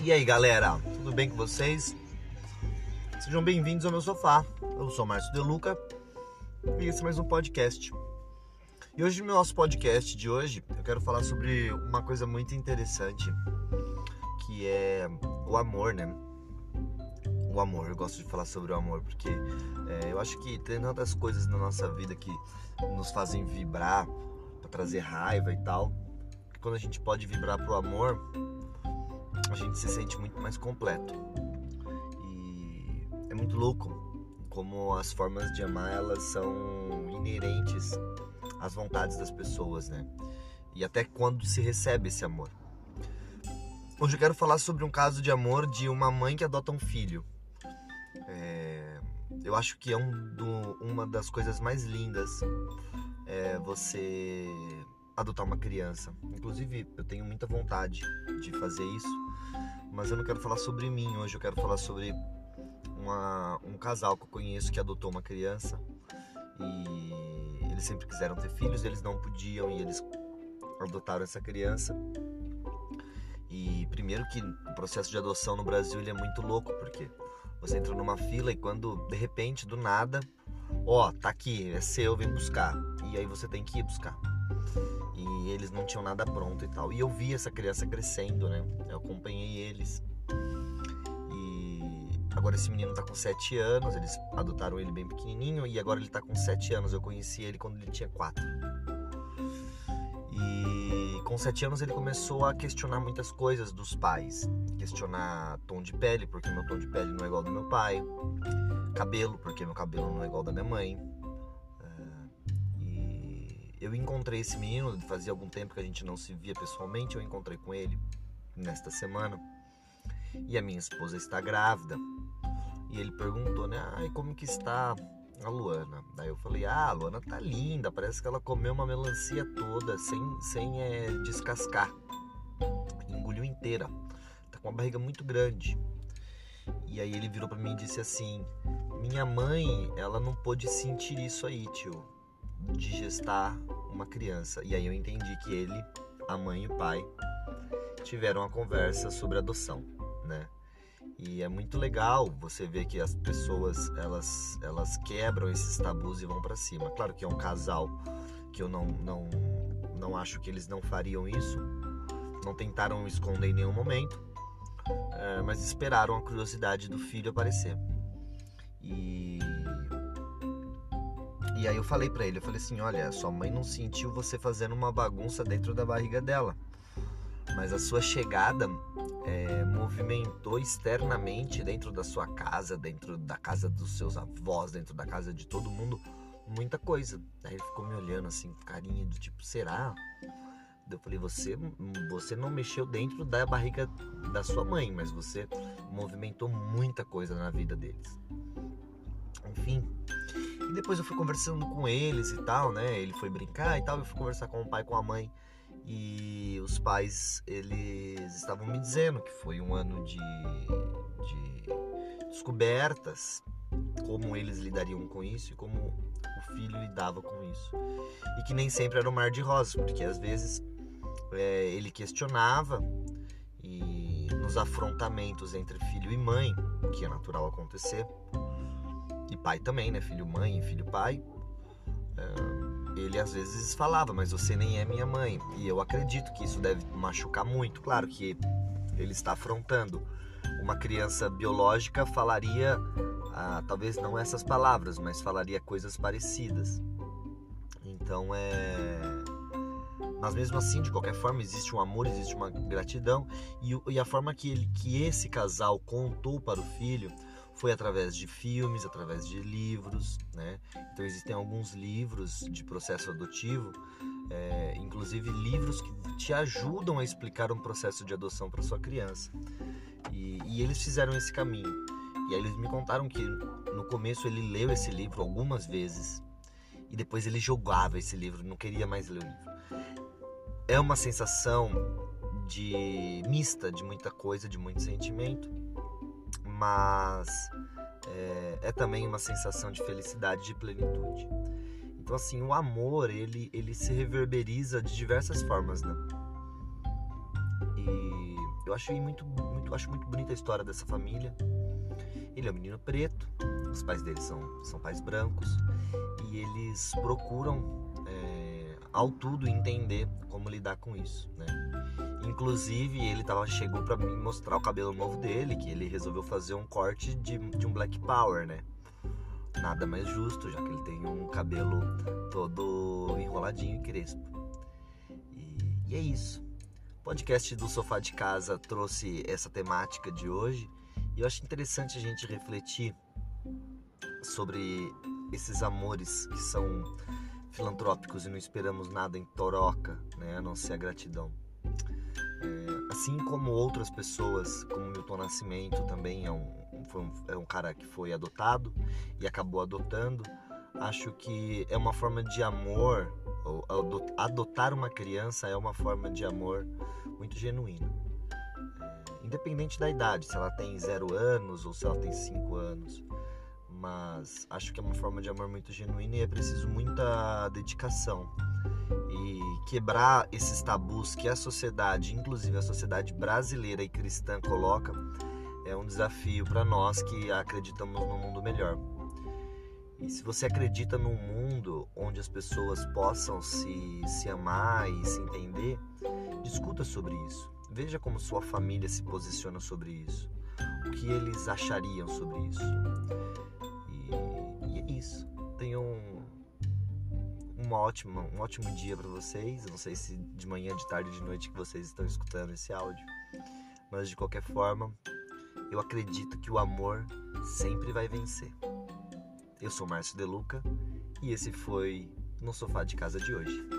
E aí galera, tudo bem com vocês? Sejam bem-vindos ao meu sofá. Eu sou Márcio Deluca e esse é mais um podcast. E hoje no nosso podcast de hoje eu quero falar sobre uma coisa muito interessante que é o amor, né? O amor, eu gosto de falar sobre o amor porque é, eu acho que tem tantas coisas na nossa vida que nos fazem vibrar para trazer raiva e tal. Que quando a gente pode vibrar pro amor, a gente se sente muito mais completo. E é muito louco como as formas de amar elas são inerentes às vontades das pessoas, né? E até quando se recebe esse amor. Hoje eu quero falar sobre um caso de amor de uma mãe que adota um filho. É, eu acho que é um do, uma das coisas mais lindas é você adotar uma criança. Inclusive, eu tenho muita vontade de fazer isso, mas eu não quero falar sobre mim hoje, eu quero falar sobre uma, um casal que eu conheço que adotou uma criança e eles sempre quiseram ter filhos, eles não podiam e eles adotaram essa criança. E primeiro que o processo de adoção no Brasil ele é muito louco, porque você entra numa fila e quando de repente, do nada, ó, tá aqui, é seu, vem buscar. E aí você tem que ir buscar e eles não tinham nada pronto e tal. E eu vi essa criança crescendo, né? Eu acompanhei eles. E agora esse menino tá com 7 anos, eles adotaram ele bem pequenininho e agora ele tá com 7 anos. Eu conheci ele quando ele tinha 4. E com 7 anos ele começou a questionar muitas coisas dos pais. Questionar tom de pele, porque meu tom de pele não é igual ao do meu pai. Cabelo, porque meu cabelo não é igual ao da minha mãe eu encontrei esse menino, fazia algum tempo que a gente não se via pessoalmente, eu encontrei com ele nesta semana. E a minha esposa está grávida. E ele perguntou, né? Ai, como que está a Luana? Daí eu falei, ah, a Luana tá linda, parece que ela comeu uma melancia toda, sem, sem é, descascar. Engoliu inteira. Tá com uma barriga muito grande. E aí ele virou para mim e disse assim: Minha mãe, ela não pôde sentir isso aí, tio de gestar uma criança. E aí eu entendi que ele, a mãe e o pai tiveram uma conversa sobre adoção, né? E é muito legal você ver que as pessoas elas elas quebram esses tabus e vão para cima. Claro que é um casal que eu não não não acho que eles não fariam isso, não tentaram esconder em nenhum momento, é, mas esperaram a curiosidade do filho aparecer. E e aí eu falei para ele, eu falei assim, olha, sua mãe não sentiu você fazendo uma bagunça dentro da barriga dela, mas a sua chegada é, movimentou externamente dentro da sua casa, dentro da casa dos seus avós, dentro da casa de todo mundo, muita coisa. Aí ele ficou me olhando assim, carinha do tipo, será? Eu falei, você, você não mexeu dentro da barriga da sua mãe, mas você movimentou muita coisa na vida deles. Depois eu fui conversando com eles e tal, né? Ele foi brincar e tal, eu fui conversar com o pai, com a mãe. E os pais, eles estavam me dizendo que foi um ano de, de descobertas, como eles lidariam com isso e como o filho lidava com isso. E que nem sempre era um mar de rosas, porque às vezes é, ele questionava e nos afrontamentos entre filho e mãe, que é natural acontecer, e pai também, né? Filho mãe, filho pai. É, ele às vezes falava, mas você nem é minha mãe. E eu acredito que isso deve machucar muito. Claro que ele está afrontando. Uma criança biológica falaria, ah, talvez não essas palavras, mas falaria coisas parecidas. Então é. Mas mesmo assim, de qualquer forma, existe um amor, existe uma gratidão. E, e a forma que, ele, que esse casal contou para o filho foi através de filmes, através de livros, né? Então existem alguns livros de processo adotivo, é, inclusive livros que te ajudam a explicar um processo de adoção para sua criança. E, e, eles fizeram esse caminho. E aí eles me contaram que no começo ele leu esse livro algumas vezes e depois ele jogava esse livro, não queria mais ler o livro. É uma sensação de mista de muita coisa, de muito sentimento mas é, é, também uma sensação de felicidade, de plenitude. Então assim, o amor ele ele se reverberiza de diversas formas, né? E eu acho muito, muito, acho muito bonita a história dessa família. Ele é um menino preto, os pais dele são, são pais brancos e eles procuram é, ao tudo entender como lidar com isso, né? Inclusive ele tava, chegou para me mostrar o cabelo novo dele, que ele resolveu fazer um corte de, de um Black Power, né? Nada mais justo, já que ele tem um cabelo todo enroladinho e crespo. E, e é isso. O podcast do Sofá de Casa trouxe essa temática de hoje e eu acho interessante a gente refletir sobre esses amores que são filantrópicos e não esperamos nada em troca, né, a não ser a gratidão. É, assim como outras pessoas, como Milton Nascimento também é um, um, é um cara que foi adotado e acabou adotando, acho que é uma forma de amor, adotar uma criança é uma forma de amor muito genuína. É, independente da idade, se ela tem zero anos ou se ela tem cinco anos mas acho que é uma forma de amor muito genuína e é preciso muita dedicação e quebrar esses tabus que a sociedade, inclusive a sociedade brasileira e cristã coloca, é um desafio para nós que acreditamos no mundo melhor. E se você acredita num mundo onde as pessoas possam se, se amar e se entender, discuta sobre isso. Veja como sua família se posiciona sobre isso. O que eles achariam sobre isso. Uma ótima, um ótimo dia para vocês. Não sei se de manhã, de tarde, de noite que vocês estão escutando esse áudio, mas de qualquer forma, eu acredito que o amor sempre vai vencer. Eu sou Márcio Deluca e esse foi no sofá de casa de hoje.